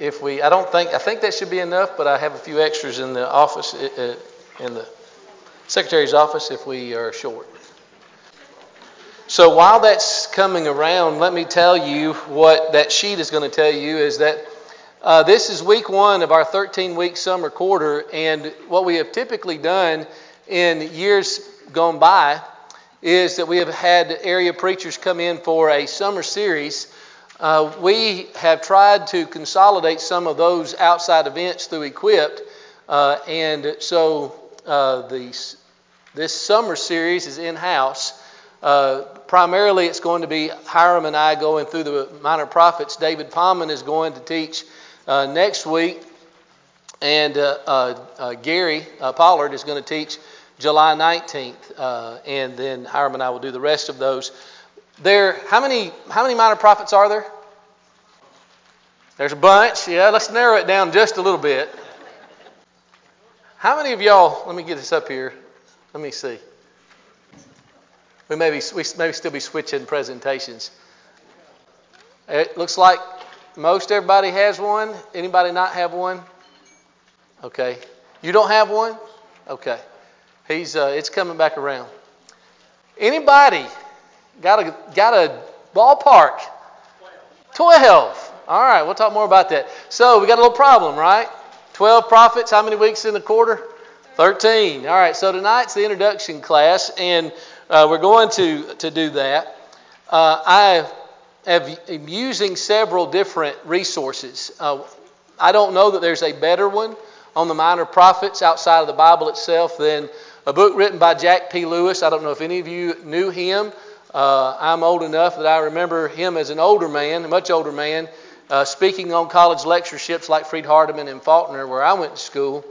if we, I don't think, I think that should be enough, but I have a few extras in the office, uh, uh, in the secretary's office if we are short. So while that's coming around, let me tell you what that sheet is going to tell you is that uh, this is week one of our 13 week summer quarter, and what we have typically done in years gone by is that we have had area preachers come in for a summer series. Uh, we have tried to consolidate some of those outside events through Equipped, uh, and so uh, the, this summer series is in house. Uh, primarily, it's going to be Hiram and I going through the minor prophets. David Palman is going to teach uh, next week, and uh, Gary Pollard is going to teach July 19th, uh, and then Hiram and I will do the rest of those. There, how many how many minor prophets are there? There's a bunch. Yeah, let's narrow it down just a little bit. How many of y'all? Let me get this up here. Let me see. We may be, we may still be switching presentations. It looks like most everybody has one. Anybody not have one? Okay. You don't have one? Okay. He's uh, it's coming back around. Anybody got a got a ballpark? Twelve. All right, we'll talk more about that. So we got a little problem, right? Twelve prophets. How many weeks in the quarter? Thirteen. All right. So tonight's the introduction class, and uh, we're going to to do that. Uh, I have, am using several different resources. Uh, I don't know that there's a better one on the minor prophets outside of the Bible itself than a book written by Jack P. Lewis. I don't know if any of you knew him. Uh, I'm old enough that I remember him as an older man, a much older man, uh, speaking on college lectureships like Freed Hardeman and Faulkner, where I went to school.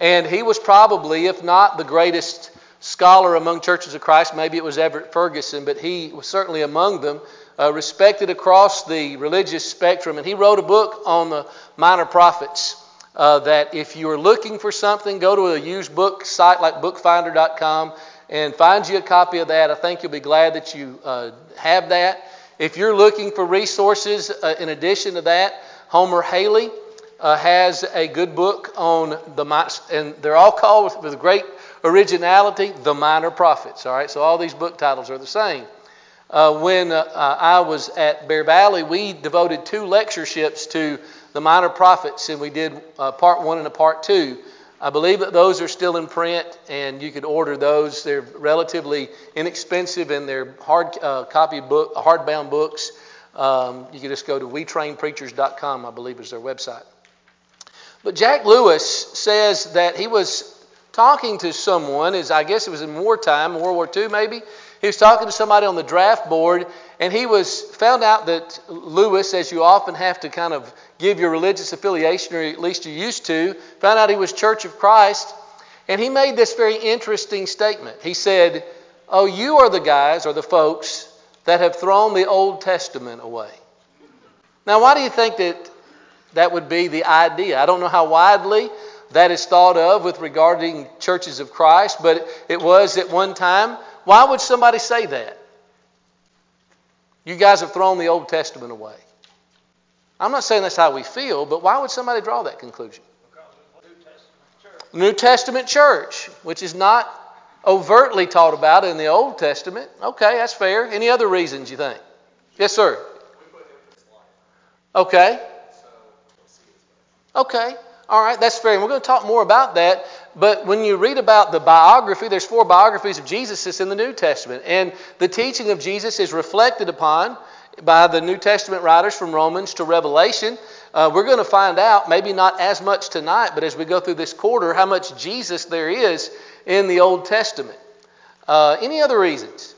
And he was probably, if not the greatest scholar among churches of Christ, maybe it was Everett Ferguson, but he was certainly among them, uh, respected across the religious spectrum. And he wrote a book on the minor prophets uh, that if you are looking for something, go to a used book site like bookfinder.com and find you a copy of that. I think you'll be glad that you uh, have that. If you're looking for resources uh, in addition to that, Homer Hailey uh, has a good book on the, and they're all called with great originality, The Minor Prophets. All right, so all these book titles are the same. Uh, when uh, I was at Bear Valley, we devoted two lectureships to the minor prophets, and we did uh, part one and a part two. I believe that those are still in print, and you could order those. They're relatively inexpensive, and they're hard uh, copy book, hardbound books. Um, you can just go to wetrainpreachers.com, I believe is their website. But Jack Lewis says that he was talking to someone, as I guess it was in wartime, World War II maybe. He was talking to somebody on the draft board, and he was found out that Lewis, as you often have to kind of give your religious affiliation, or at least you used to, found out he was Church of Christ, and he made this very interesting statement. He said, Oh, you are the guys or the folks that have thrown the Old Testament away. Now, why do you think that that would be the idea? I don't know how widely that is thought of with regarding churches of Christ, but it was at one time. Why would somebody say that? You guys have thrown the Old Testament away. I'm not saying that's how we feel, but why would somebody draw that conclusion? New Testament church, which is not overtly taught about in the Old Testament. Okay, that's fair. Any other reasons you think? Yes, sir. Okay. Okay. All right, that's fair. And we're going to talk more about that. But when you read about the biography, there's four biographies of Jesus in the New Testament. And the teaching of Jesus is reflected upon by the New Testament writers from Romans to Revelation. Uh, we're going to find out, maybe not as much tonight, but as we go through this quarter, how much Jesus there is in the Old Testament. Uh, any other reasons?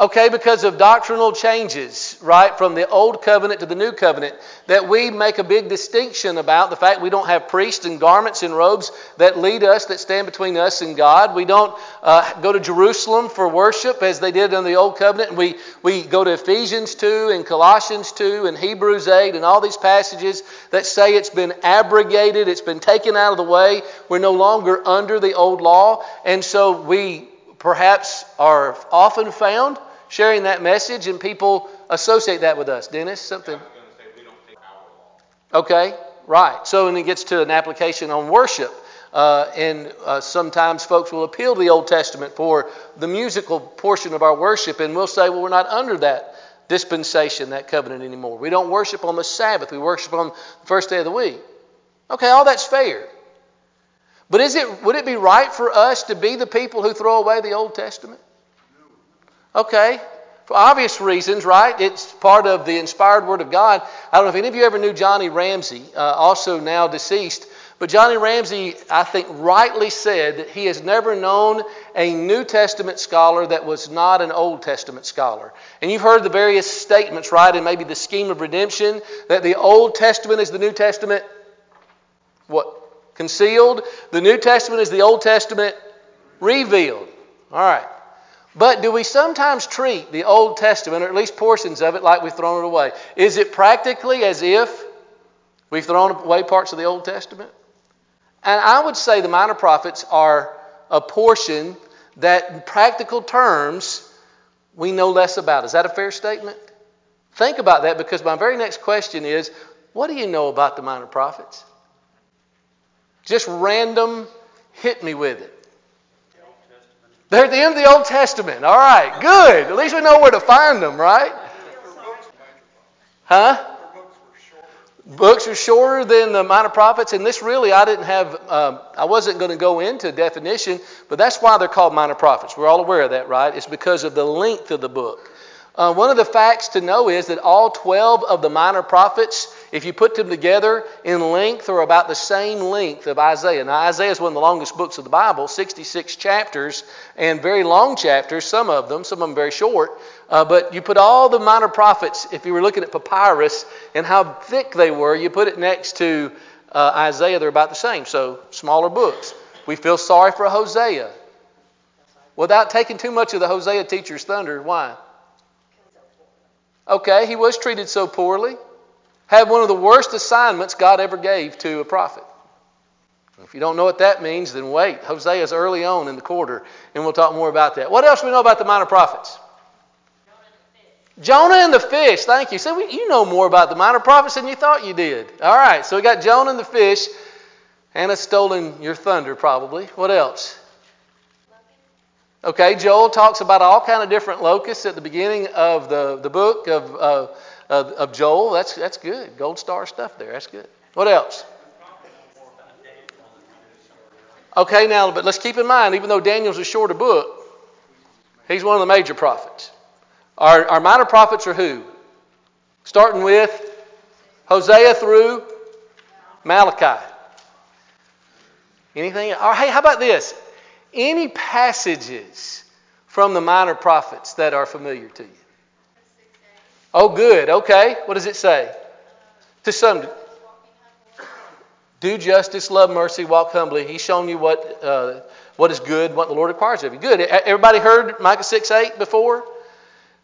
Okay, because of doctrinal changes, right, from the old covenant to the new covenant, that we make a big distinction about the fact we don't have priests and garments and robes that lead us, that stand between us and God. We don't uh, go to Jerusalem for worship as they did in the old covenant. We, we go to Ephesians 2 and Colossians 2 and Hebrews 8 and all these passages that say it's been abrogated, it's been taken out of the way. We're no longer under the old law. And so we perhaps are often found sharing that message, and people associate that with us. Dennis, something. Okay, right. So, and it gets to an application on worship. Uh, and uh, sometimes folks will appeal to the Old Testament for the musical portion of our worship, and we'll say, well, we're not under that dispensation, that covenant anymore. We don't worship on the Sabbath, we worship on the first day of the week. Okay, all that's fair. But is it, would it be right for us to be the people who throw away the Old Testament? Okay, for obvious reasons, right? It's part of the inspired Word of God. I don't know if any of you ever knew Johnny Ramsey, uh, also now deceased. But Johnny Ramsey, I think, rightly said that he has never known a New Testament scholar that was not an Old Testament scholar. And you've heard the various statements, right, and maybe the scheme of redemption that the Old Testament is the New Testament. What? Concealed. The New Testament is the Old Testament revealed. All right. But do we sometimes treat the Old Testament, or at least portions of it, like we've thrown it away? Is it practically as if we've thrown away parts of the Old Testament? And I would say the minor prophets are a portion that, in practical terms, we know less about. Is that a fair statement? Think about that because my very next question is what do you know about the minor prophets? Just random, hit me with it. They're at the end of the Old Testament. All right, good. At least we know where to find them, right? Huh? Books are shorter than the minor prophets, and this really I didn't have. Um, I wasn't going to go into definition, but that's why they're called minor prophets. We're all aware of that, right? It's because of the length of the book. Uh, one of the facts to know is that all 12 of the minor prophets, if you put them together in length, are about the same length of Isaiah. Now, Isaiah is one of the longest books of the Bible, 66 chapters, and very long chapters, some of them, some of them very short. Uh, but you put all the minor prophets, if you were looking at papyrus and how thick they were, you put it next to uh, Isaiah, they're about the same. So, smaller books. We feel sorry for Hosea. Without taking too much of the Hosea teacher's thunder, why? Okay, he was treated so poorly. Had one of the worst assignments God ever gave to a prophet. If you don't know what that means, then wait. Hosea is early on in the quarter, and we'll talk more about that. What else do we know about the minor prophets? Jonah and the fish. Thank you. So we, you know more about the minor prophets than you thought you did. All right. So we got Jonah and the fish. Hannah's stolen your thunder, probably. What else? Okay, Joel talks about all kind of different locusts at the beginning of the, the book of, uh, of, of Joel. That's, that's good. Gold star stuff there. That's good. What else? Okay, now, but let's keep in mind, even though Daniel's a shorter book, he's one of the major prophets. Our, our minor prophets are who? Starting with Hosea through Malachi. Anything? Oh, hey, how about this? any passages from the minor prophets that are familiar to you? Oh, good. Okay. What does it say? To some. Do justice, love mercy, walk humbly. He's shown you what, uh, what is good, what the Lord requires of you. Good. Everybody heard Micah 6 8 before?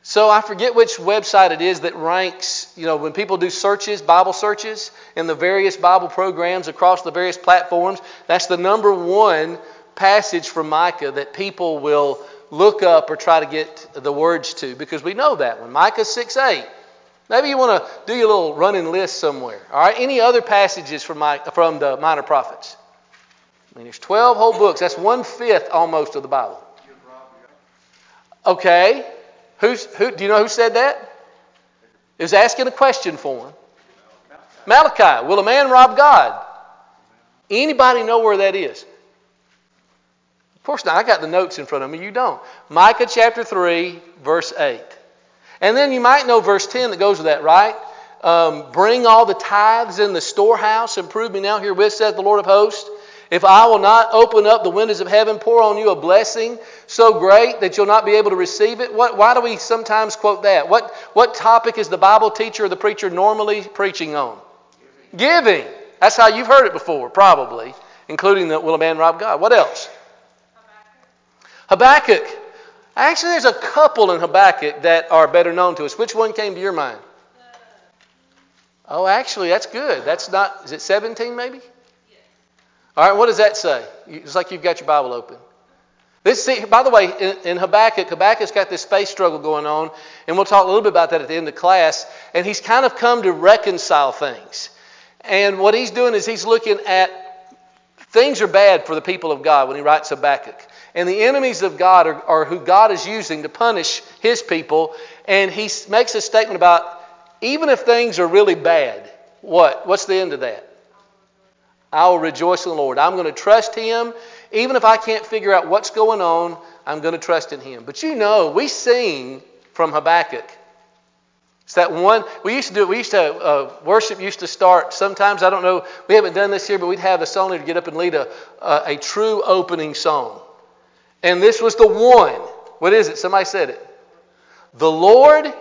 So I forget which website it is that ranks, you know, when people do searches, Bible searches, in the various Bible programs across the various platforms, that's the number one passage from Micah that people will look up or try to get the words to because we know that one. Micah 6 8. Maybe you want to do your little running list somewhere. All right. Any other passages from, my, from the minor prophets? I mean, there's 12 whole books. That's one fifth almost of the Bible. Okay. Who's, who, do you know who said that? It was asking a question for him. Malachi. Will a man rob God? Anybody know where that is? Course not. I got the notes in front of me. You don't. Micah chapter 3, verse 8. And then you might know verse 10 that goes with that, right? Um, bring all the tithes in the storehouse and prove me now herewith, says the Lord of hosts. If I will not open up the windows of heaven, pour on you a blessing so great that you'll not be able to receive it. What, why do we sometimes quote that? What, what topic is the Bible teacher or the preacher normally preaching on? Giving. Giving. That's how you've heard it before, probably, including the will a man rob God. What else? Habakkuk. Actually, there's a couple in Habakkuk that are better known to us. Which one came to your mind? Oh, actually, that's good. That's not, is it 17 maybe? All right, what does that say? It's like you've got your Bible open. This, see, by the way, in, in Habakkuk, Habakkuk's got this space struggle going on, and we'll talk a little bit about that at the end of class. And he's kind of come to reconcile things. And what he's doing is he's looking at things are bad for the people of God when he writes Habakkuk. And the enemies of God are, are who God is using to punish his people. And he makes a statement about even if things are really bad, what? What's the end of that? I will rejoice in the Lord. I'm going to trust him. Even if I can't figure out what's going on, I'm going to trust in him. But you know, we sing from Habakkuk. It's that one, we used to do we used to, uh, worship used to start, sometimes, I don't know, we haven't done this here, but we'd have the song leader get up and lead a, a, a true opening song. And this was the one. What is it? Somebody said it. The Lord,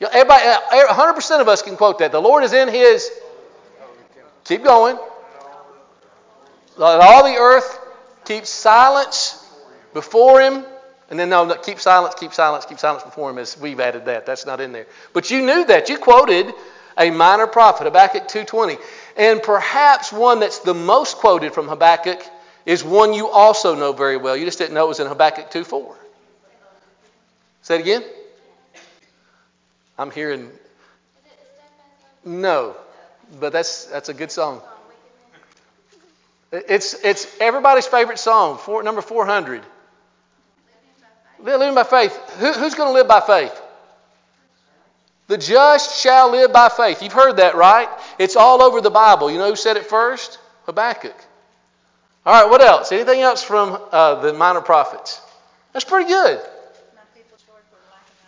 everybody, uh, er, 100% of us can quote that. The Lord is in his, keep going. Let all the earth keep silence before him. And then, no, keep silence, keep silence, keep silence before him, as we've added that. That's not in there. But you knew that. You quoted a minor prophet, Habakkuk 2.20. And perhaps one that's the most quoted from Habakkuk is one you also know very well. You just didn't know it was in Habakkuk 2.4. Say it again. I'm hearing. No, but that's that's a good song. It's it's everybody's favorite song. Four, number 400. Living by faith. Who, who's going to live by faith? The just shall live by faith. You've heard that, right? It's all over the Bible. You know who said it first? Habakkuk. All right, what else? Anything else from uh, the minor prophets? That's pretty good.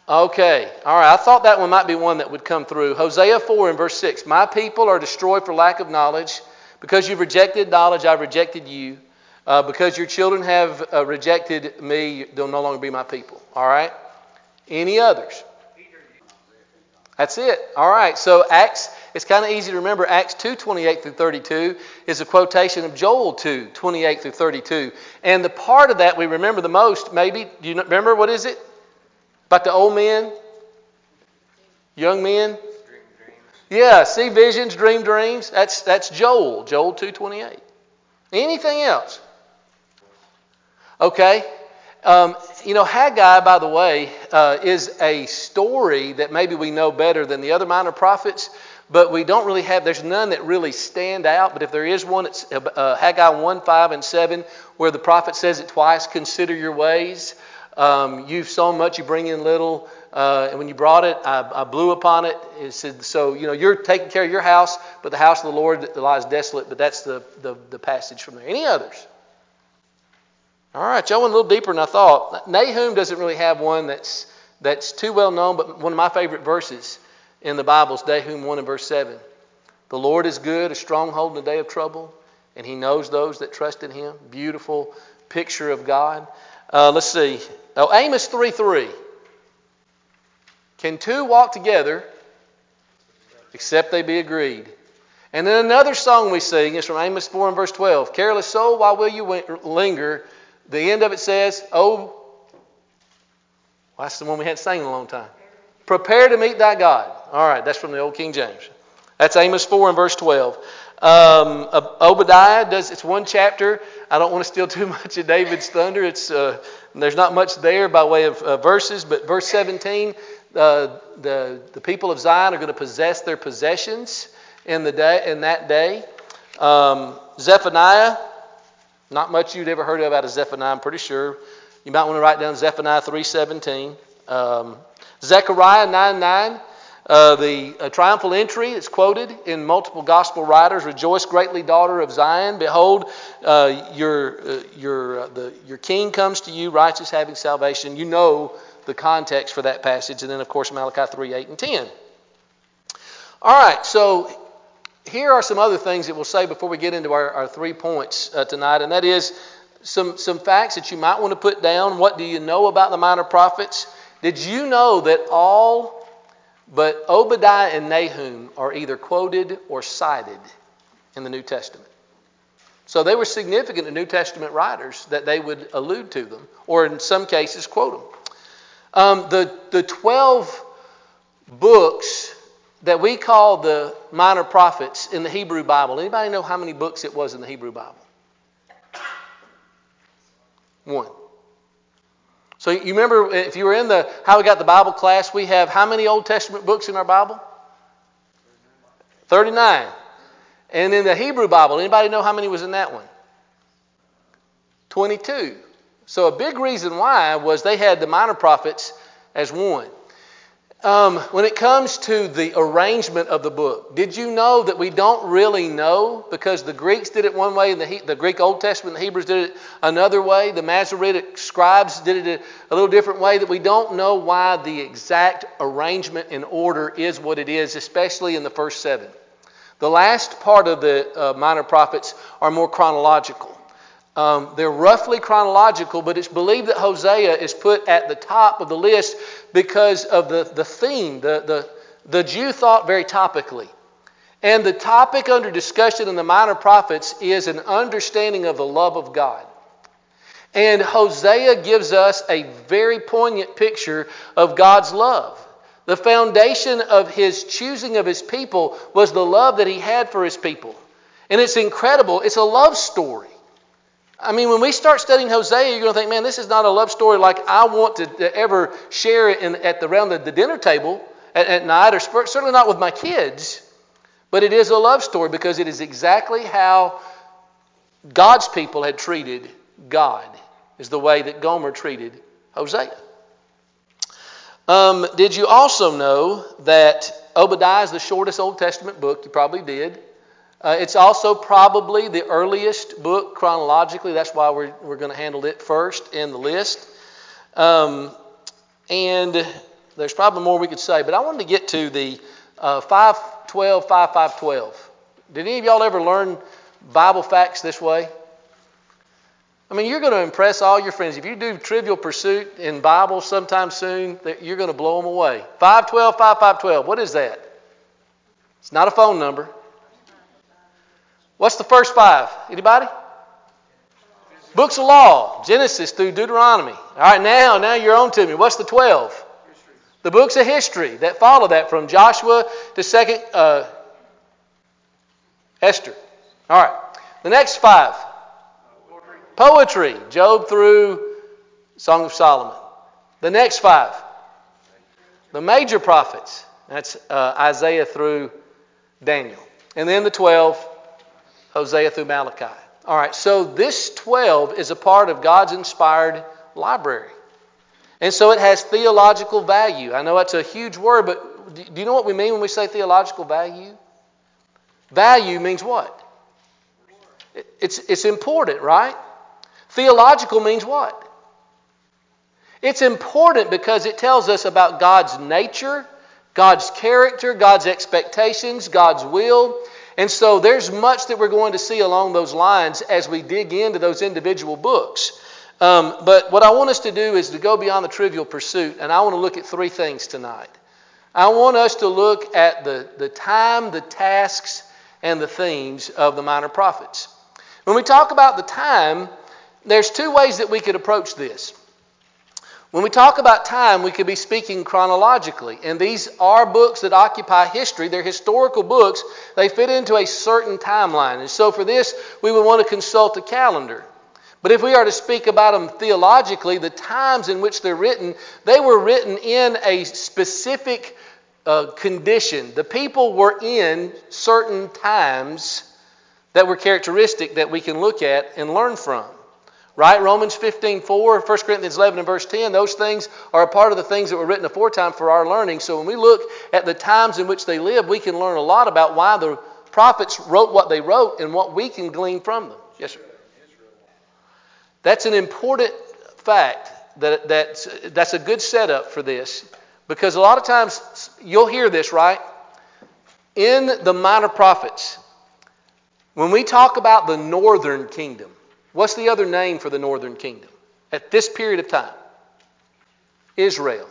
Okay, all right. I thought that one might be one that would come through. Hosea 4 and verse 6 My people are destroyed for lack of knowledge. Because you've rejected knowledge, I've rejected you. Uh, because your children have uh, rejected me, they'll no longer be my people. All right? Any others? That's it. All right. So Acts, it's kind of easy to remember. Acts 2, 28 through 32 is a quotation of Joel 2, 28 through 32. And the part of that we remember the most, maybe, do you remember what is it? About the old men? Young men? Yeah, see visions, dream dreams. That's that's Joel, Joel 2:28. Anything else? Okay. Um, you know, Haggai, by the way, uh, is a story that maybe we know better than the other minor prophets, but we don't really have, there's none that really stand out. But if there is one, it's uh, Haggai 1, 5, and 7, where the prophet says it twice consider your ways. Um, you've sown much, you bring in little. Uh, and when you brought it, I, I, blew upon it. It said, so, you know, you're taking care of your house, but the house of the Lord lies desolate. But that's the, the, the passage from there. Any others? All right, y'all went a little deeper than I thought. Nahum doesn't really have one that's, that's too well known, but one of my favorite verses in the Bible is Nahum 1 and verse 7. The Lord is good, a stronghold in the day of trouble, and he knows those that trust in him. Beautiful picture of God. Uh, let's see. Oh, Amos 3 3. Can two walk together except they be agreed? And then another song we sing is from Amos 4 and verse 12. Careless soul, why will you linger? The end of it says, Oh, that's the one we hadn't sang in a long time. Prepare to meet thy God. All right, that's from the old King James. That's Amos 4 and verse 12. Um, Obadiah does, it's one chapter. I don't want to steal too much of David's thunder. It's, uh, there's not much there by way of uh, verses, but verse 17, uh, the, the people of Zion are going to possess their possessions in, the day, in that day. Um, Zephaniah not much you'd ever heard of out of Zephaniah, I'm pretty sure. You might want to write down Zephaniah 3.17. Um, Zechariah 9.9, uh, the uh, triumphal entry is quoted in multiple gospel writers. Rejoice greatly, daughter of Zion. Behold, uh, your, uh, your, uh, the, your king comes to you, righteous, having salvation. You know the context for that passage. And then, of course, Malachi 3, 8, and 10. All right, so here are some other things that we'll say before we get into our, our three points uh, tonight, and that is some, some facts that you might want to put down. What do you know about the minor prophets? Did you know that all but Obadiah and Nahum are either quoted or cited in the New Testament? So they were significant to New Testament writers that they would allude to them, or in some cases quote them. Um, the, the 12 books that we call the minor prophets in the Hebrew Bible. Anybody know how many books it was in the Hebrew Bible? One. So you remember if you were in the How We Got the Bible class, we have how many Old Testament books in our Bible? 39. And in the Hebrew Bible, anybody know how many was in that one? 22. So a big reason why was they had the minor prophets as one. Um, when it comes to the arrangement of the book, did you know that we don't really know because the Greeks did it one way and the, the Greek Old Testament, the Hebrews did it another way, the Masoretic scribes did it a little different way, that we don't know why the exact arrangement and order is what it is, especially in the first seven. The last part of the uh, minor prophets are more chronological. Um, they're roughly chronological, but it's believed that Hosea is put at the top of the list because of the, the theme. The, the, the Jew thought very topically. And the topic under discussion in the minor prophets is an understanding of the love of God. And Hosea gives us a very poignant picture of God's love. The foundation of his choosing of his people was the love that he had for his people. And it's incredible. It's a love story. I mean, when we start studying Hosea, you're going to think, man, this is not a love story like I want to, to ever share it in, at the, around the, the dinner table at, at night, or certainly not with my kids. But it is a love story because it is exactly how God's people had treated God, is the way that Gomer treated Hosea. Um, did you also know that Obadiah is the shortest Old Testament book? You probably did. Uh, it's also probably the earliest book chronologically. That's why we're, we're going to handle it first in the list. Um, and there's probably more we could say, but I wanted to get to the uh, 512, 5512. Did any of y'all ever learn Bible facts this way? I mean, you're going to impress all your friends. If you do Trivial Pursuit in Bible sometime soon, you're going to blow them away. 512, 5512. What is that? It's not a phone number. What's the first five? Anybody? Books of law, Genesis through Deuteronomy. All right, now, now you're on to me. What's the 12? The books of history that follow that from Joshua to second uh, Esther. All right. The next five. Poetry, Job through Song of Solomon. The next five. The major prophets. That's uh, Isaiah through Daniel. And then the 12 Hosea through Malachi. All right, so this 12 is a part of God's inspired library. And so it has theological value. I know that's a huge word, but do you know what we mean when we say theological value? Value means what? It's, it's important, right? Theological means what? It's important because it tells us about God's nature, God's character, God's expectations, God's will. And so there's much that we're going to see along those lines as we dig into those individual books. Um, but what I want us to do is to go beyond the trivial pursuit, and I want to look at three things tonight. I want us to look at the, the time, the tasks, and the themes of the minor prophets. When we talk about the time, there's two ways that we could approach this. When we talk about time, we could be speaking chronologically. And these are books that occupy history. They're historical books. They fit into a certain timeline. And so for this, we would want to consult a calendar. But if we are to speak about them theologically, the times in which they're written, they were written in a specific uh, condition. The people were in certain times that were characteristic that we can look at and learn from. Right? Romans 15, 4, 1 Corinthians 11 and verse 10, those things are a part of the things that were written aforetime for our learning. So when we look at the times in which they lived, we can learn a lot about why the prophets wrote what they wrote and what we can glean from them. Yes, sir. That's an important fact. That, that's, that's a good setup for this because a lot of times you'll hear this, right? In the minor prophets, when we talk about the northern kingdom, What's the other name for the northern kingdom at this period of time? Israel.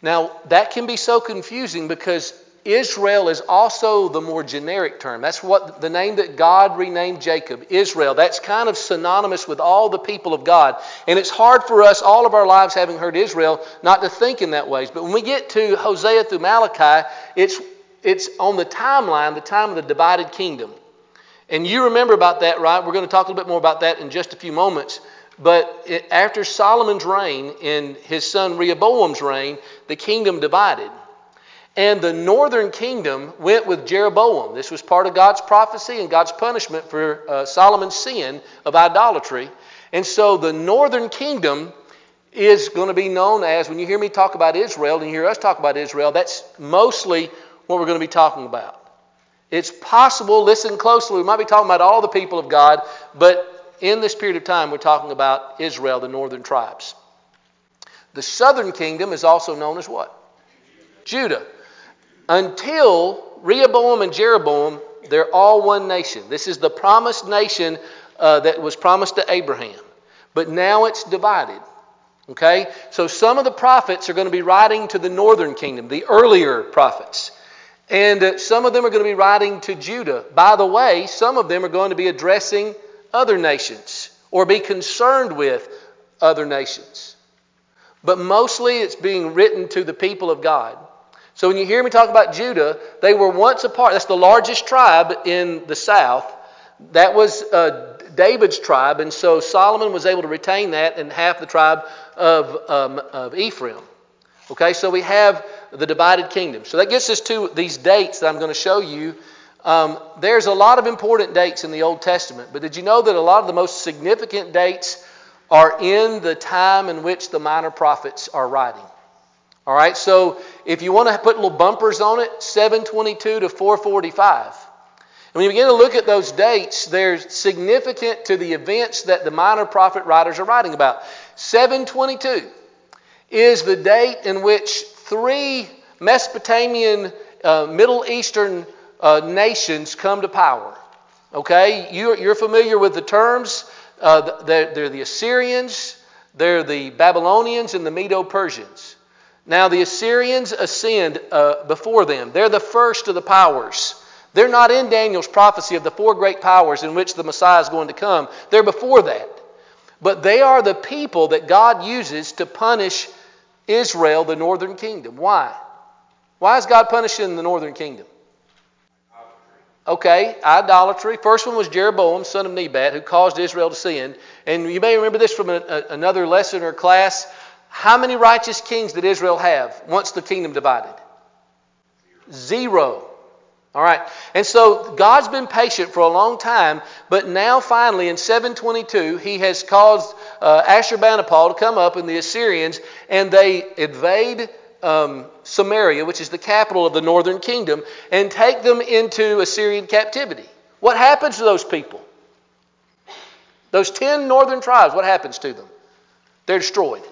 Now, that can be so confusing because Israel is also the more generic term. That's what the name that God renamed Jacob, Israel. That's kind of synonymous with all the people of God. And it's hard for us, all of our lives having heard Israel, not to think in that ways. But when we get to Hosea through Malachi, it's, it's on the timeline, the time of the divided kingdom. And you remember about that, right? We're going to talk a little bit more about that in just a few moments. But it, after Solomon's reign and his son Rehoboam's reign, the kingdom divided. And the northern kingdom went with Jeroboam. This was part of God's prophecy and God's punishment for uh, Solomon's sin of idolatry. And so the northern kingdom is going to be known as, when you hear me talk about Israel and you hear us talk about Israel, that's mostly what we're going to be talking about. It's possible, listen closely, we might be talking about all the people of God, but in this period of time, we're talking about Israel, the northern tribes. The southern kingdom is also known as what? Judah. Until Rehoboam and Jeroboam, they're all one nation. This is the promised nation uh, that was promised to Abraham. But now it's divided. Okay? So some of the prophets are going to be writing to the northern kingdom, the earlier prophets. And uh, some of them are going to be writing to Judah. By the way, some of them are going to be addressing other nations or be concerned with other nations. But mostly it's being written to the people of God. So when you hear me talk about Judah, they were once a part. That's the largest tribe in the south. That was uh, David's tribe, and so Solomon was able to retain that and half the tribe of, um, of Ephraim. Okay, so we have the divided kingdom. So that gets us to these dates that I'm going to show you. Um, there's a lot of important dates in the Old Testament, but did you know that a lot of the most significant dates are in the time in which the minor prophets are writing? All right, so if you want to put little bumpers on it, 722 to 445. And when you begin to look at those dates, they're significant to the events that the minor prophet writers are writing about. 722 is the date in which three Mesopotamian uh, Middle Eastern uh, nations come to power. Okay, you're, you're familiar with the terms. Uh, they're, they're, the Assyrians, they're the Babylonians, and the Medo Persians. Now, the Assyrians ascend uh, before them, they're the first of the powers. They're not in Daniel's prophecy of the four great powers in which the Messiah is going to come, they're before that. But they are the people that God uses to punish Israel, the northern kingdom. Why? Why is God punishing the northern kingdom? Okay, idolatry. First one was Jeroboam, son of Nebat, who caused Israel to sin. And you may remember this from a, a, another lesson or class. How many righteous kings did Israel have once the kingdom divided? Zero. All right. And so God's been patient for a long time, but now finally in 722, he has caused uh, Ashurbanipal to come up and the Assyrians, and they invade um, Samaria, which is the capital of the northern kingdom, and take them into Assyrian captivity. What happens to those people? Those 10 northern tribes, what happens to them? They're destroyed.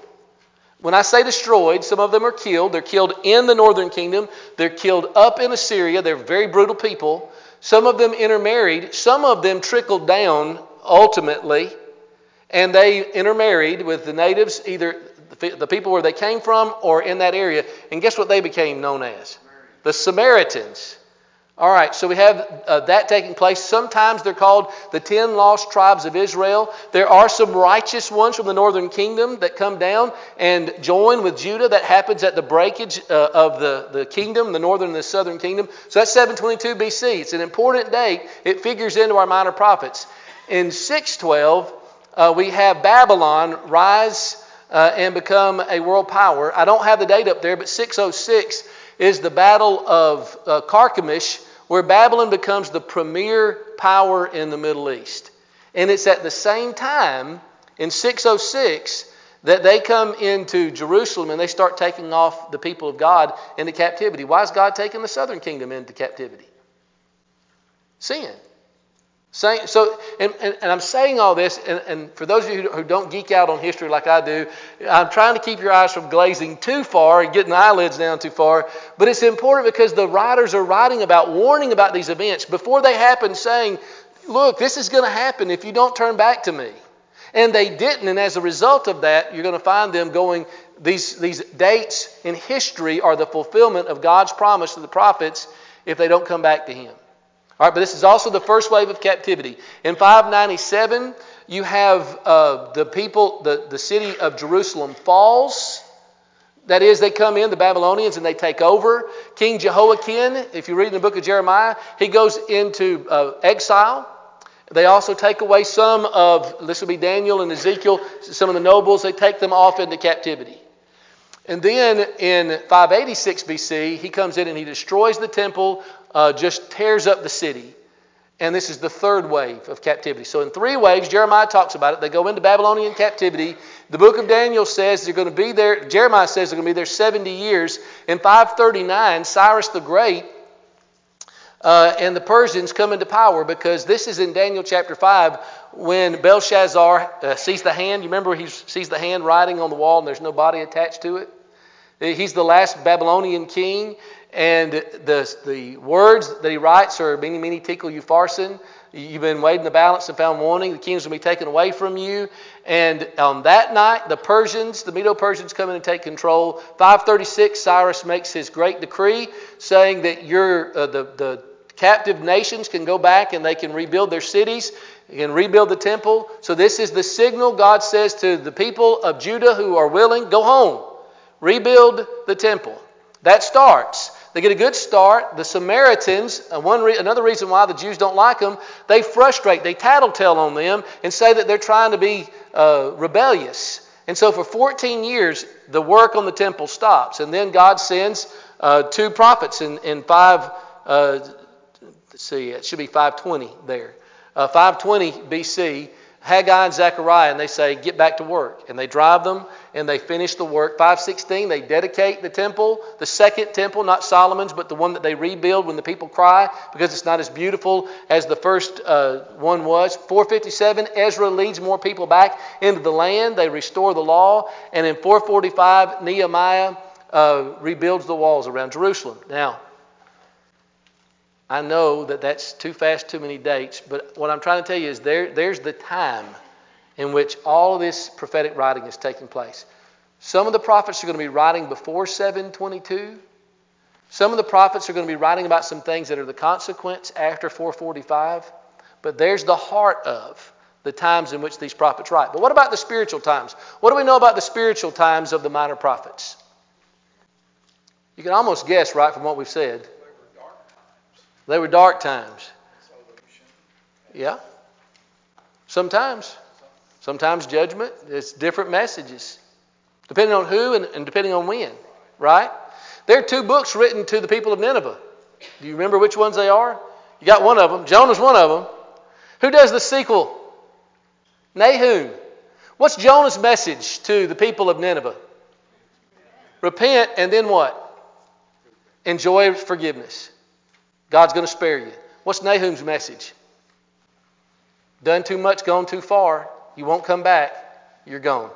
When I say destroyed, some of them are killed. They're killed in the northern kingdom, they're killed up in Assyria. They're very brutal people. Some of them intermarried, some of them trickled down ultimately, and they intermarried with the natives, either the people where they came from or in that area. And guess what they became known as? The Samaritans. All right, so we have uh, that taking place. Sometimes they're called the ten lost tribes of Israel. There are some righteous ones from the northern kingdom that come down and join with Judah. That happens at the breakage uh, of the, the kingdom, the northern and the southern kingdom. So that's 722 BC. It's an important date. It figures into our minor prophets. In 612, uh, we have Babylon rise uh, and become a world power. I don't have the date up there, but 606 is the Battle of uh, Carchemish where Babylon becomes the premier power in the Middle East. And it's at the same time, in 606, that they come into Jerusalem and they start taking off the people of God into captivity. Why is God taking the southern kingdom into captivity? Sin. So, and, and, and, I'm saying all this, and, and for those of you who don't geek out on history like I do, I'm trying to keep your eyes from glazing too far and getting the eyelids down too far. But it's important because the writers are writing about, warning about these events before they happen, saying, look, this is going to happen if you don't turn back to me. And they didn't, and as a result of that, you're going to find them going, these, these dates in history are the fulfillment of God's promise to the prophets if they don't come back to Him. All right, but this is also the first wave of captivity. In 597, you have uh, the people, the, the city of Jerusalem falls. That is, they come in, the Babylonians, and they take over. King Jehoiakim, if you read in the book of Jeremiah, he goes into uh, exile. They also take away some of, this will be Daniel and Ezekiel, some of the nobles, they take them off into captivity. And then in 586 BC, he comes in and he destroys the temple, uh, just tears up the city. And this is the third wave of captivity. So, in three waves, Jeremiah talks about it. They go into Babylonian captivity. The book of Daniel says they're going to be there. Jeremiah says they're going to be there 70 years. In 539, Cyrus the Great uh, and the Persians come into power because this is in Daniel chapter 5 when Belshazzar uh, sees the hand. You remember he sees the hand writing on the wall and there's no body attached to it? He's the last Babylonian king, and the, the words that he writes are Mene, Mene, Tekel, Upharsin. You've been weighed in the balance and found wanting. The king's going to be taken away from you. And on that night, the Persians, the Medo Persians, come in and take control. 536, Cyrus makes his great decree saying that uh, the, the captive nations can go back and they can rebuild their cities and rebuild the temple. So, this is the signal God says to the people of Judah who are willing go home, rebuild the temple. That starts. They get a good start. The Samaritans, one re- another reason why the Jews don't like them, they frustrate, they tattletale on them and say that they're trying to be uh, rebellious. And so for 14 years, the work on the temple stops. And then God sends uh, two prophets in, in 5, uh, see, it should be 520 there. Uh, 520 BC, Haggai and Zechariah, and they say, Get back to work. And they drive them and they finish the work. 516, they dedicate the temple, the second temple, not Solomon's, but the one that they rebuild when the people cry because it's not as beautiful as the first uh, one was. 457, Ezra leads more people back into the land. They restore the law. And in 445, Nehemiah uh, rebuilds the walls around Jerusalem. Now, I know that that's too fast, too many dates, but what I'm trying to tell you is there, there's the time in which all of this prophetic writing is taking place. Some of the prophets are going to be writing before 722. Some of the prophets are going to be writing about some things that are the consequence after 445. But there's the heart of the times in which these prophets write. But what about the spiritual times? What do we know about the spiritual times of the minor prophets? You can almost guess, right, from what we've said. They were dark times. Yeah. Sometimes. Sometimes judgment. It's different messages. Depending on who and, and depending on when. Right? There are two books written to the people of Nineveh. Do you remember which ones they are? You got one of them. Jonah's one of them. Who does the sequel? Nahum. What's Jonah's message to the people of Nineveh? Repent and then what? Enjoy forgiveness. God's going to spare you. What's Nahum's message? Done too much, gone too far. You won't come back. You're gone.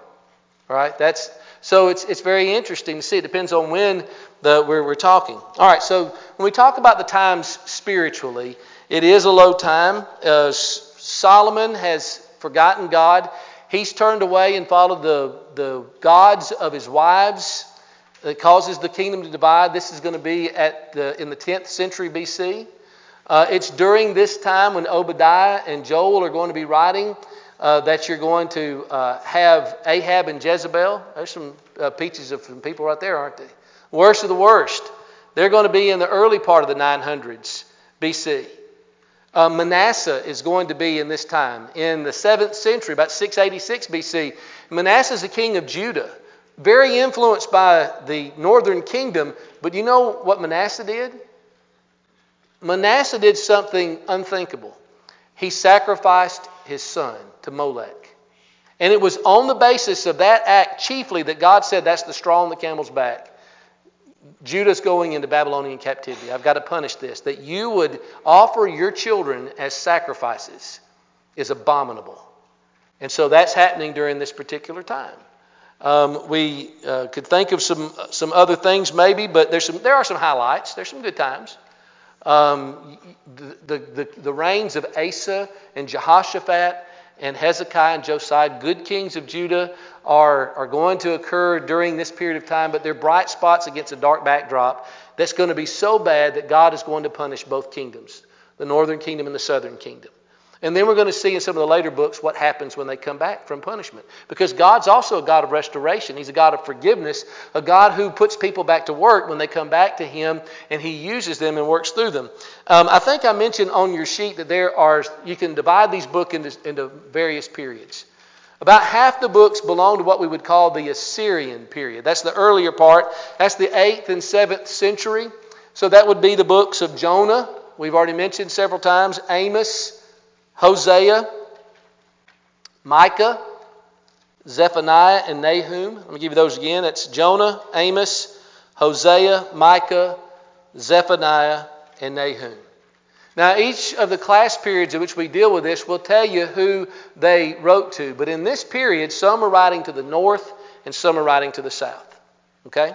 All right. That's so. It's it's very interesting to see. It depends on when the we're, we're talking. All right. So when we talk about the times spiritually, it is a low time. Uh, Solomon has forgotten God. He's turned away and followed the the gods of his wives that causes the kingdom to divide. This is going to be at the, in the 10th century BC. Uh, it's during this time when Obadiah and Joel are going to be writing uh, that you're going to uh, have Ahab and Jezebel. There's some uh, peaches of some people right there, aren't they? Worst of the worst. They're going to be in the early part of the 900s BC. Uh, Manasseh is going to be in this time. In the 7th century, about 686 BC, Manasseh is the king of Judah very influenced by the northern kingdom. But you know what Manasseh did? Manasseh did something unthinkable. He sacrificed his son to Molech. And it was on the basis of that act chiefly that God said, That's the straw on the camel's back. Judah's going into Babylonian captivity. I've got to punish this. That you would offer your children as sacrifices is abominable. And so that's happening during this particular time. Um, we uh, could think of some some other things maybe, but there's some there are some highlights. There's some good times. Um, the, the, the reigns of Asa and Jehoshaphat and Hezekiah and Josiah, good kings of Judah, are, are going to occur during this period of time, but they're bright spots against a dark backdrop that's going to be so bad that God is going to punish both kingdoms, the northern kingdom and the southern kingdom. And then we're going to see in some of the later books what happens when they come back from punishment. Because God's also a God of restoration. He's a God of forgiveness, a God who puts people back to work when they come back to Him and He uses them and works through them. Um, I think I mentioned on your sheet that there are, you can divide these books into, into various periods. About half the books belong to what we would call the Assyrian period. That's the earlier part. That's the 8th and 7th century. So that would be the books of Jonah, we've already mentioned several times, Amos, Hosea, Micah, Zephaniah, and Nahum. Let me give you those again. It's Jonah, Amos, Hosea, Micah, Zephaniah, and Nahum. Now, each of the class periods in which we deal with this will tell you who they wrote to. But in this period, some are writing to the north and some are writing to the south. Okay?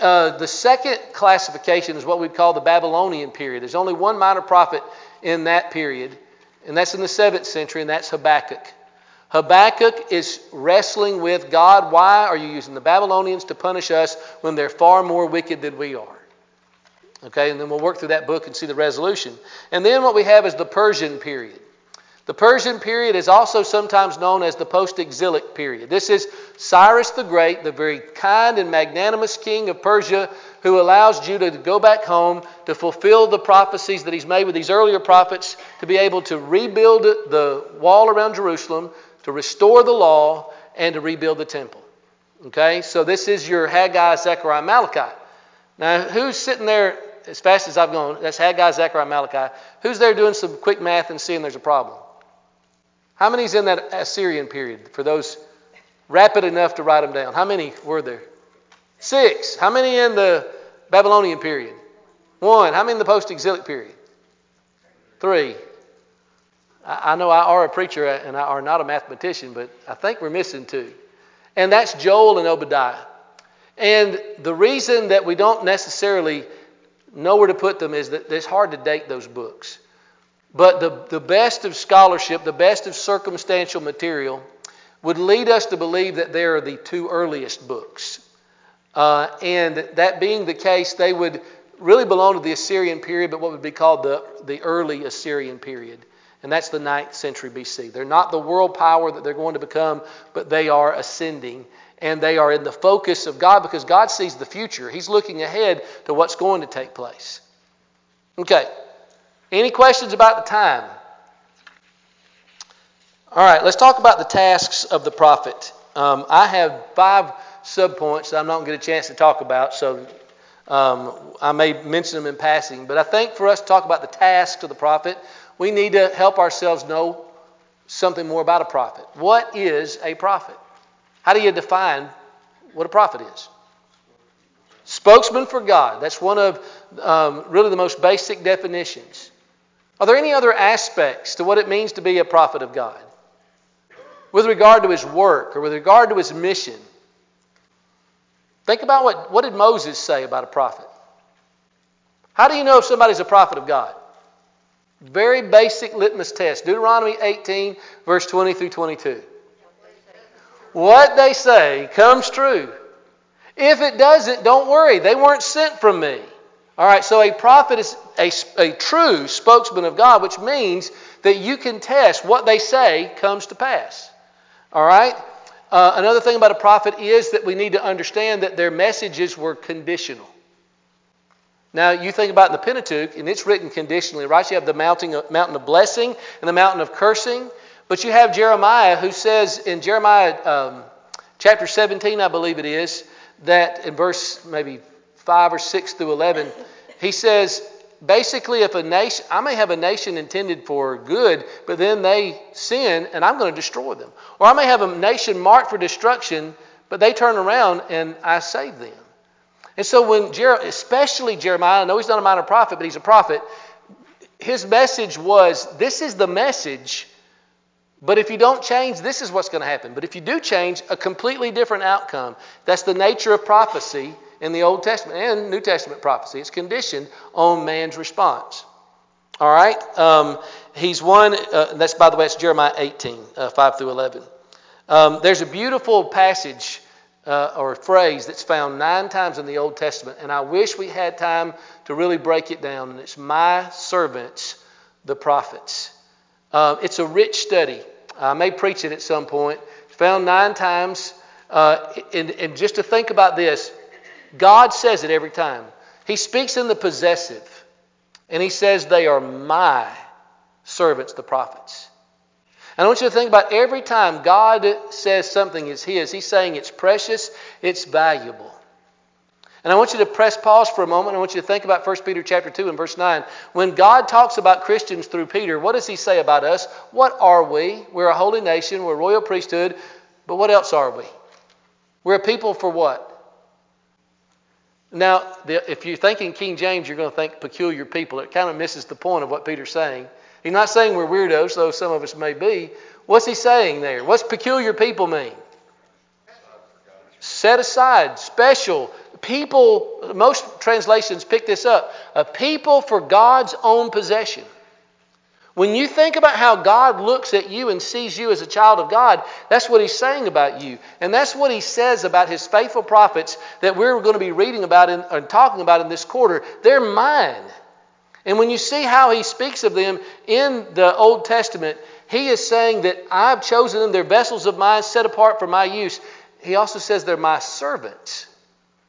Uh, the second classification is what we'd call the Babylonian period. There's only one minor prophet in that period, and that's in the 7th century, and that's Habakkuk. Habakkuk is wrestling with God. Why are you using the Babylonians to punish us when they're far more wicked than we are? Okay, and then we'll work through that book and see the resolution. And then what we have is the Persian period. The Persian period is also sometimes known as the post exilic period. This is Cyrus the Great, the very kind and magnanimous king of Persia, who allows Judah to go back home to fulfill the prophecies that he's made with these earlier prophets, to be able to rebuild the wall around Jerusalem, to restore the law, and to rebuild the temple. Okay, so this is your Haggai, Zechariah, Malachi. Now, who's sitting there as fast as I've gone? That's Haggai, Zechariah, Malachi. Who's there doing some quick math and seeing there's a problem? How many's in that Assyrian period for those rapid enough to write them down? How many were there? Six. How many in the Babylonian period? One. How many in the post exilic period? Three. I know I are a preacher uh, and I are not a mathematician, but I think we're missing two. And that's Joel and Obadiah. And the reason that we don't necessarily know where to put them is that it's hard to date those books. But the, the best of scholarship, the best of circumstantial material, would lead us to believe that they are the two earliest books. Uh, and that being the case, they would really belong to the Assyrian period, but what would be called the, the early Assyrian period. And that's the 9th century BC. They're not the world power that they're going to become, but they are ascending. And they are in the focus of God because God sees the future. He's looking ahead to what's going to take place. Okay, any questions about the time? All right, let's talk about the tasks of the prophet. Um, I have five subpoints that I'm not going to get a chance to talk about, so um, I may mention them in passing. But I think for us to talk about the tasks of the prophet, we need to help ourselves know something more about a prophet. What is a prophet? How do you define what a prophet is? Spokesman for God. That's one of um, really the most basic definitions. Are there any other aspects to what it means to be a prophet of God? With regard to his work or with regard to his mission? Think about what, what did Moses say about a prophet? How do you know if somebody's a prophet of God? Very basic litmus test. Deuteronomy 18, verse 20 through 22. What they say comes true. If it doesn't, don't worry. They weren't sent from me. All right, so a prophet is a, a true spokesman of God, which means that you can test what they say comes to pass. All right? Uh, another thing about a prophet is that we need to understand that their messages were conditional. Now, you think about the Pentateuch, and it's written conditionally, right? You have the mountain of, mountain of blessing and the mountain of cursing. But you have Jeremiah who says in Jeremiah um, chapter 17, I believe it is, that in verse maybe 5 or 6 through 11, he says, basically, if a nation, I may have a nation intended for good, but then they sin and I'm going to destroy them. Or I may have a nation marked for destruction, but they turn around and I save them. And so when, Jer- especially Jeremiah, I know he's not a minor prophet, but he's a prophet, his message was this is the message, but if you don't change, this is what's going to happen. But if you do change, a completely different outcome. That's the nature of prophecy in the Old Testament and New Testament prophecy. It's conditioned on man's response. All right? Um, he's one, uh, that's by the way, it's Jeremiah 18, uh, 5 through 11. Um, there's a beautiful passage uh, or phrase that's found nine times in the Old Testament, and I wish we had time to really break it down. And it's my servants, the prophets. Uh, it's a rich study. I may preach it at some point. It's found nine times. Uh, and, and just to think about this, God says it every time. He speaks in the possessive, and he says, They are my servants, the prophets. And I want you to think about every time God says something is His, He's saying it's precious, it's valuable. And I want you to press pause for a moment. I want you to think about 1 Peter chapter 2 and verse 9. When God talks about Christians through Peter, what does he say about us? What are we? We're a holy nation, we're a royal priesthood, but what else are we? We're a people for what? Now, if you're thinking King James, you're going to think peculiar people. It kind of misses the point of what Peter's saying. He's not saying we're weirdos, though some of us may be. What's he saying there? What's peculiar people mean? Set aside, special, people, most translations pick this up, a people for God's own possession. When you think about how God looks at you and sees you as a child of God, that's what He's saying about you. And that's what He says about His faithful prophets that we're going to be reading about and talking about in this quarter. They're mine. And when you see how He speaks of them in the Old Testament, He is saying that I've chosen them, they're vessels of mine set apart for my use. He also says they're my servants.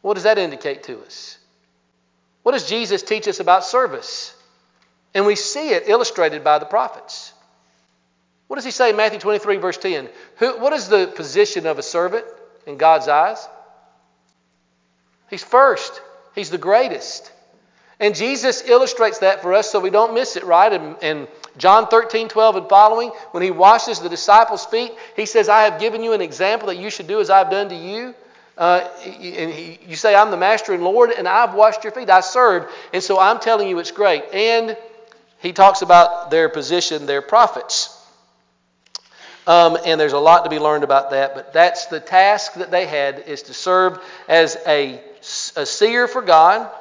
What does that indicate to us? What does Jesus teach us about service? And we see it illustrated by the prophets. What does he say in Matthew 23, verse 10? Who, what is the position of a servant in God's eyes? He's first, he's the greatest. And Jesus illustrates that for us so we don't miss it, right? And, and John 13, 12 and following, when he washes the disciples' feet, he says, I have given you an example that you should do as I've done to you. Uh, and he, you say, I'm the master and Lord, and I've washed your feet. I served. And so I'm telling you it's great. And he talks about their position, their prophets. Um, and there's a lot to be learned about that, but that's the task that they had is to serve as a, a seer for God.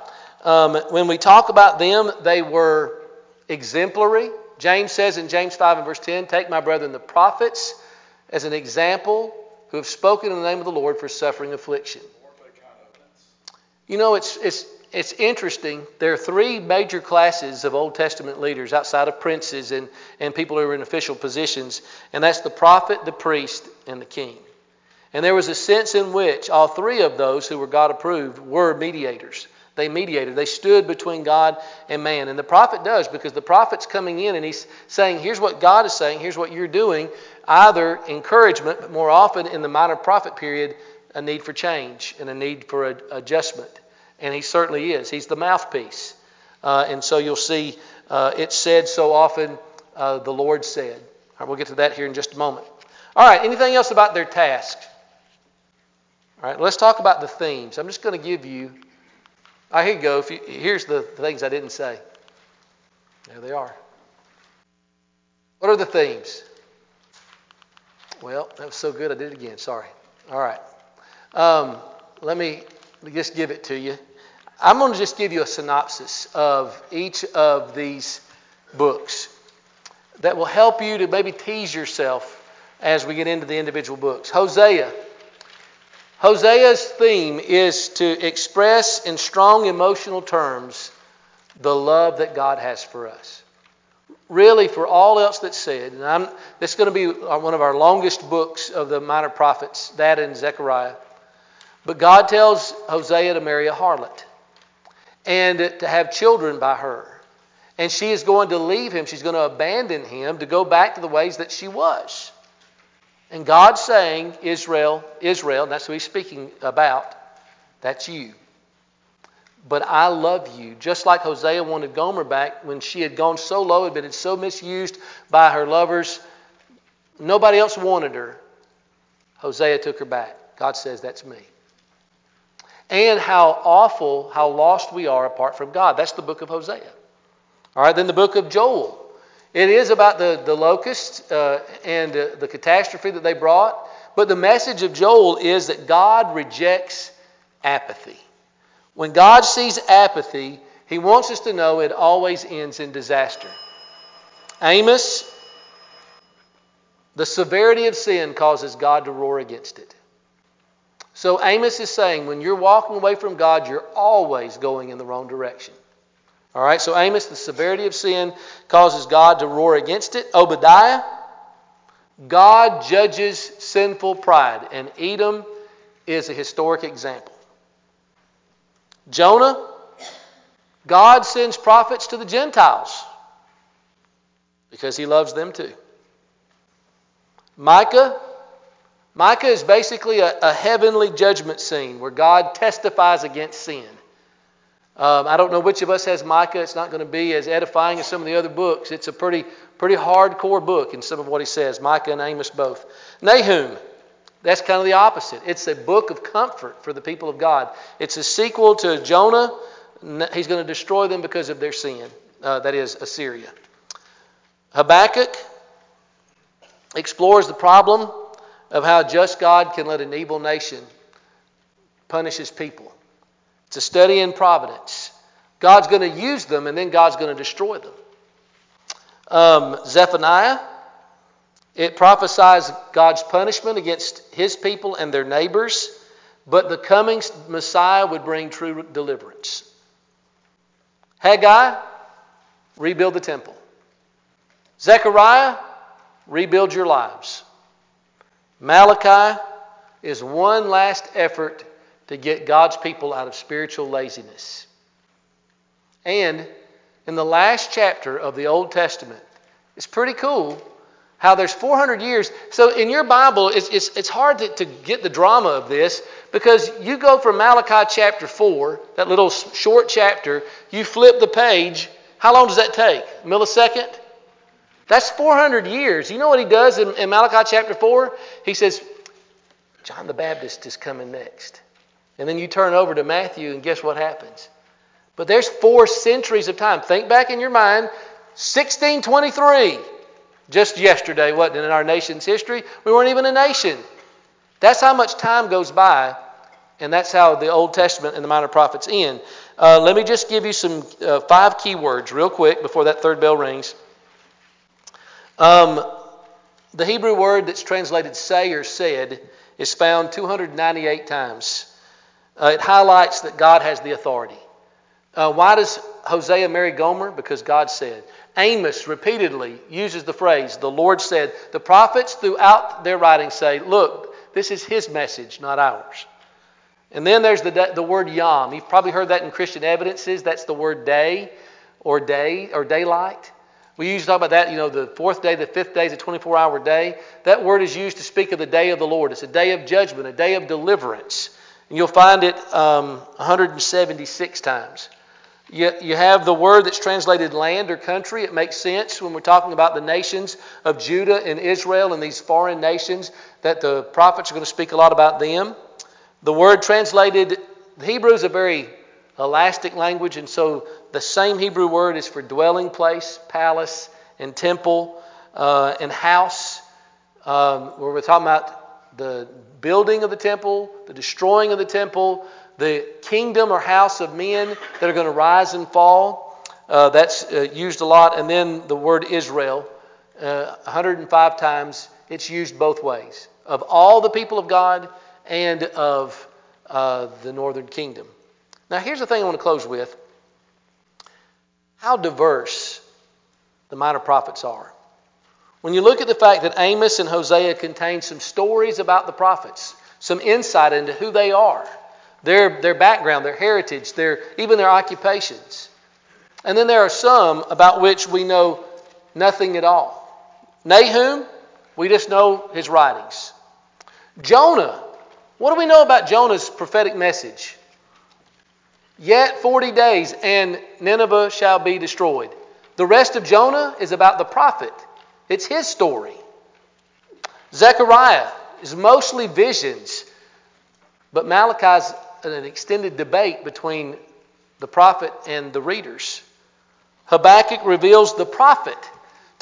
Um, when we talk about them, they were exemplary. James says in James 5 and verse 10, Take my brethren the prophets as an example who have spoken in the name of the Lord for suffering affliction. You know, it's, it's, it's interesting. There are three major classes of Old Testament leaders outside of princes and, and people who are in official positions, and that's the prophet, the priest, and the king. And there was a sense in which all three of those who were God approved were mediators. They mediated. They stood between God and man. And the prophet does because the prophet's coming in and he's saying, here's what God is saying, here's what you're doing. Either encouragement, but more often in the minor prophet period, a need for change and a need for adjustment. And he certainly is. He's the mouthpiece. Uh, and so you'll see uh, it's said so often, uh, the Lord said. All right, we'll get to that here in just a moment. All right, anything else about their task? All right, let's talk about the themes. I'm just going to give you Ah, here you go. You, here's the things I didn't say. There they are. What are the themes? Well, that was so good I did it again. Sorry. All right. Um, let me just give it to you. I'm going to just give you a synopsis of each of these books that will help you to maybe tease yourself as we get into the individual books. Hosea Hosea's theme is to express in strong emotional terms the love that God has for us. Really, for all else that's said, and I'm, this is going to be one of our longest books of the minor prophets, that and Zechariah. But God tells Hosea to marry a harlot and to have children by her. And she is going to leave him. She's going to abandon him to go back to the ways that she was. And God's saying, Israel, Israel, that's who he's speaking about, that's you. But I love you. Just like Hosea wanted Gomer back when she had gone so low, had been so misused by her lovers, nobody else wanted her. Hosea took her back. God says, That's me. And how awful, how lost we are apart from God. That's the book of Hosea. All right, then the book of Joel. It is about the, the locusts uh, and the catastrophe that they brought. But the message of Joel is that God rejects apathy. When God sees apathy, he wants us to know it always ends in disaster. Amos, the severity of sin causes God to roar against it. So Amos is saying when you're walking away from God, you're always going in the wrong direction. All right, so Amos, the severity of sin causes God to roar against it. Obadiah, God judges sinful pride, and Edom is a historic example. Jonah, God sends prophets to the Gentiles because he loves them too. Micah. Micah is basically a, a heavenly judgment scene where God testifies against sin. Um, I don't know which of us has Micah. It's not going to be as edifying as some of the other books. It's a pretty, pretty hardcore book in some of what he says. Micah and Amos both. Nahum. That's kind of the opposite. It's a book of comfort for the people of God. It's a sequel to Jonah. He's going to destroy them because of their sin. Uh, that is Assyria. Habakkuk explores the problem of how just God can let an evil nation punish his people. It's a study in providence. God's going to use them and then God's going to destroy them. Um, Zephaniah, it prophesies God's punishment against his people and their neighbors, but the coming Messiah would bring true deliverance. Haggai, rebuild the temple. Zechariah, rebuild your lives. Malachi is one last effort to get God's people out of spiritual laziness. And in the last chapter of the Old Testament, it's pretty cool how there's 400 years. So in your Bible, it's, it's, it's hard to, to get the drama of this because you go from Malachi chapter 4, that little short chapter, you flip the page. How long does that take? A millisecond? That's 400 years. You know what he does in, in Malachi chapter 4? He says, John the Baptist is coming next. And then you turn over to Matthew, and guess what happens? But there's four centuries of time. Think back in your mind 1623. Just yesterday, wasn't it, in our nation's history? We weren't even a nation. That's how much time goes by, and that's how the Old Testament and the minor prophets end. Uh, let me just give you some uh, five key words real quick before that third bell rings. Um, the Hebrew word that's translated say or said is found 298 times. Uh, it highlights that God has the authority. Uh, why does Hosea marry Gomer? Because God said. Amos repeatedly uses the phrase, the Lord said. The prophets throughout their writings say, look, this is his message, not ours. And then there's the, the word yom. You've probably heard that in Christian evidences. That's the word day or day or daylight. We usually talk about that, you know, the fourth day, the fifth day is a 24 hour day. That word is used to speak of the day of the Lord. It's a day of judgment, a day of deliverance. And you'll find it um, 176 times. You, you have the word that's translated land or country. It makes sense when we're talking about the nations of Judah and Israel and these foreign nations that the prophets are going to speak a lot about them. The word translated, Hebrew is a very elastic language, and so the same Hebrew word is for dwelling place, palace, and temple, uh, and house, um, where we're talking about the building of the temple, the destroying of the temple, the kingdom or house of men that are going to rise and fall. Uh, that's uh, used a lot. And then the word Israel, uh, 105 times, it's used both ways of all the people of God and of uh, the northern kingdom. Now, here's the thing I want to close with how diverse the minor prophets are. When you look at the fact that Amos and Hosea contain some stories about the prophets, some insight into who they are, their, their background, their heritage, their, even their occupations. And then there are some about which we know nothing at all. Nahum, we just know his writings. Jonah, what do we know about Jonah's prophetic message? Yet 40 days and Nineveh shall be destroyed. The rest of Jonah is about the prophet. It's his story. Zechariah is mostly visions, but Malachi's an extended debate between the prophet and the readers. Habakkuk reveals the prophet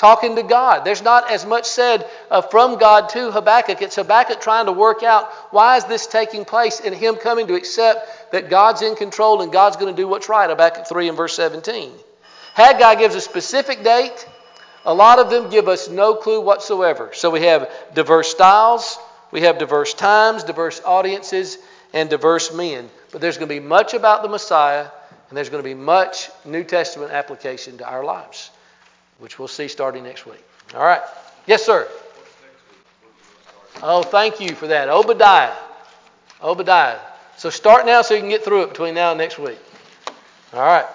talking to God. There's not as much said uh, from God to Habakkuk. It's Habakkuk trying to work out why is this taking place and him coming to accept that God's in control and God's going to do what's right. Habakkuk 3 and verse 17. Haggai gives a specific date. A lot of them give us no clue whatsoever. So we have diverse styles, we have diverse times, diverse audiences, and diverse men. But there's going to be much about the Messiah, and there's going to be much New Testament application to our lives, which we'll see starting next week. All right. Yes, sir. Oh, thank you for that. Obadiah. Obadiah. So start now so you can get through it between now and next week. All right.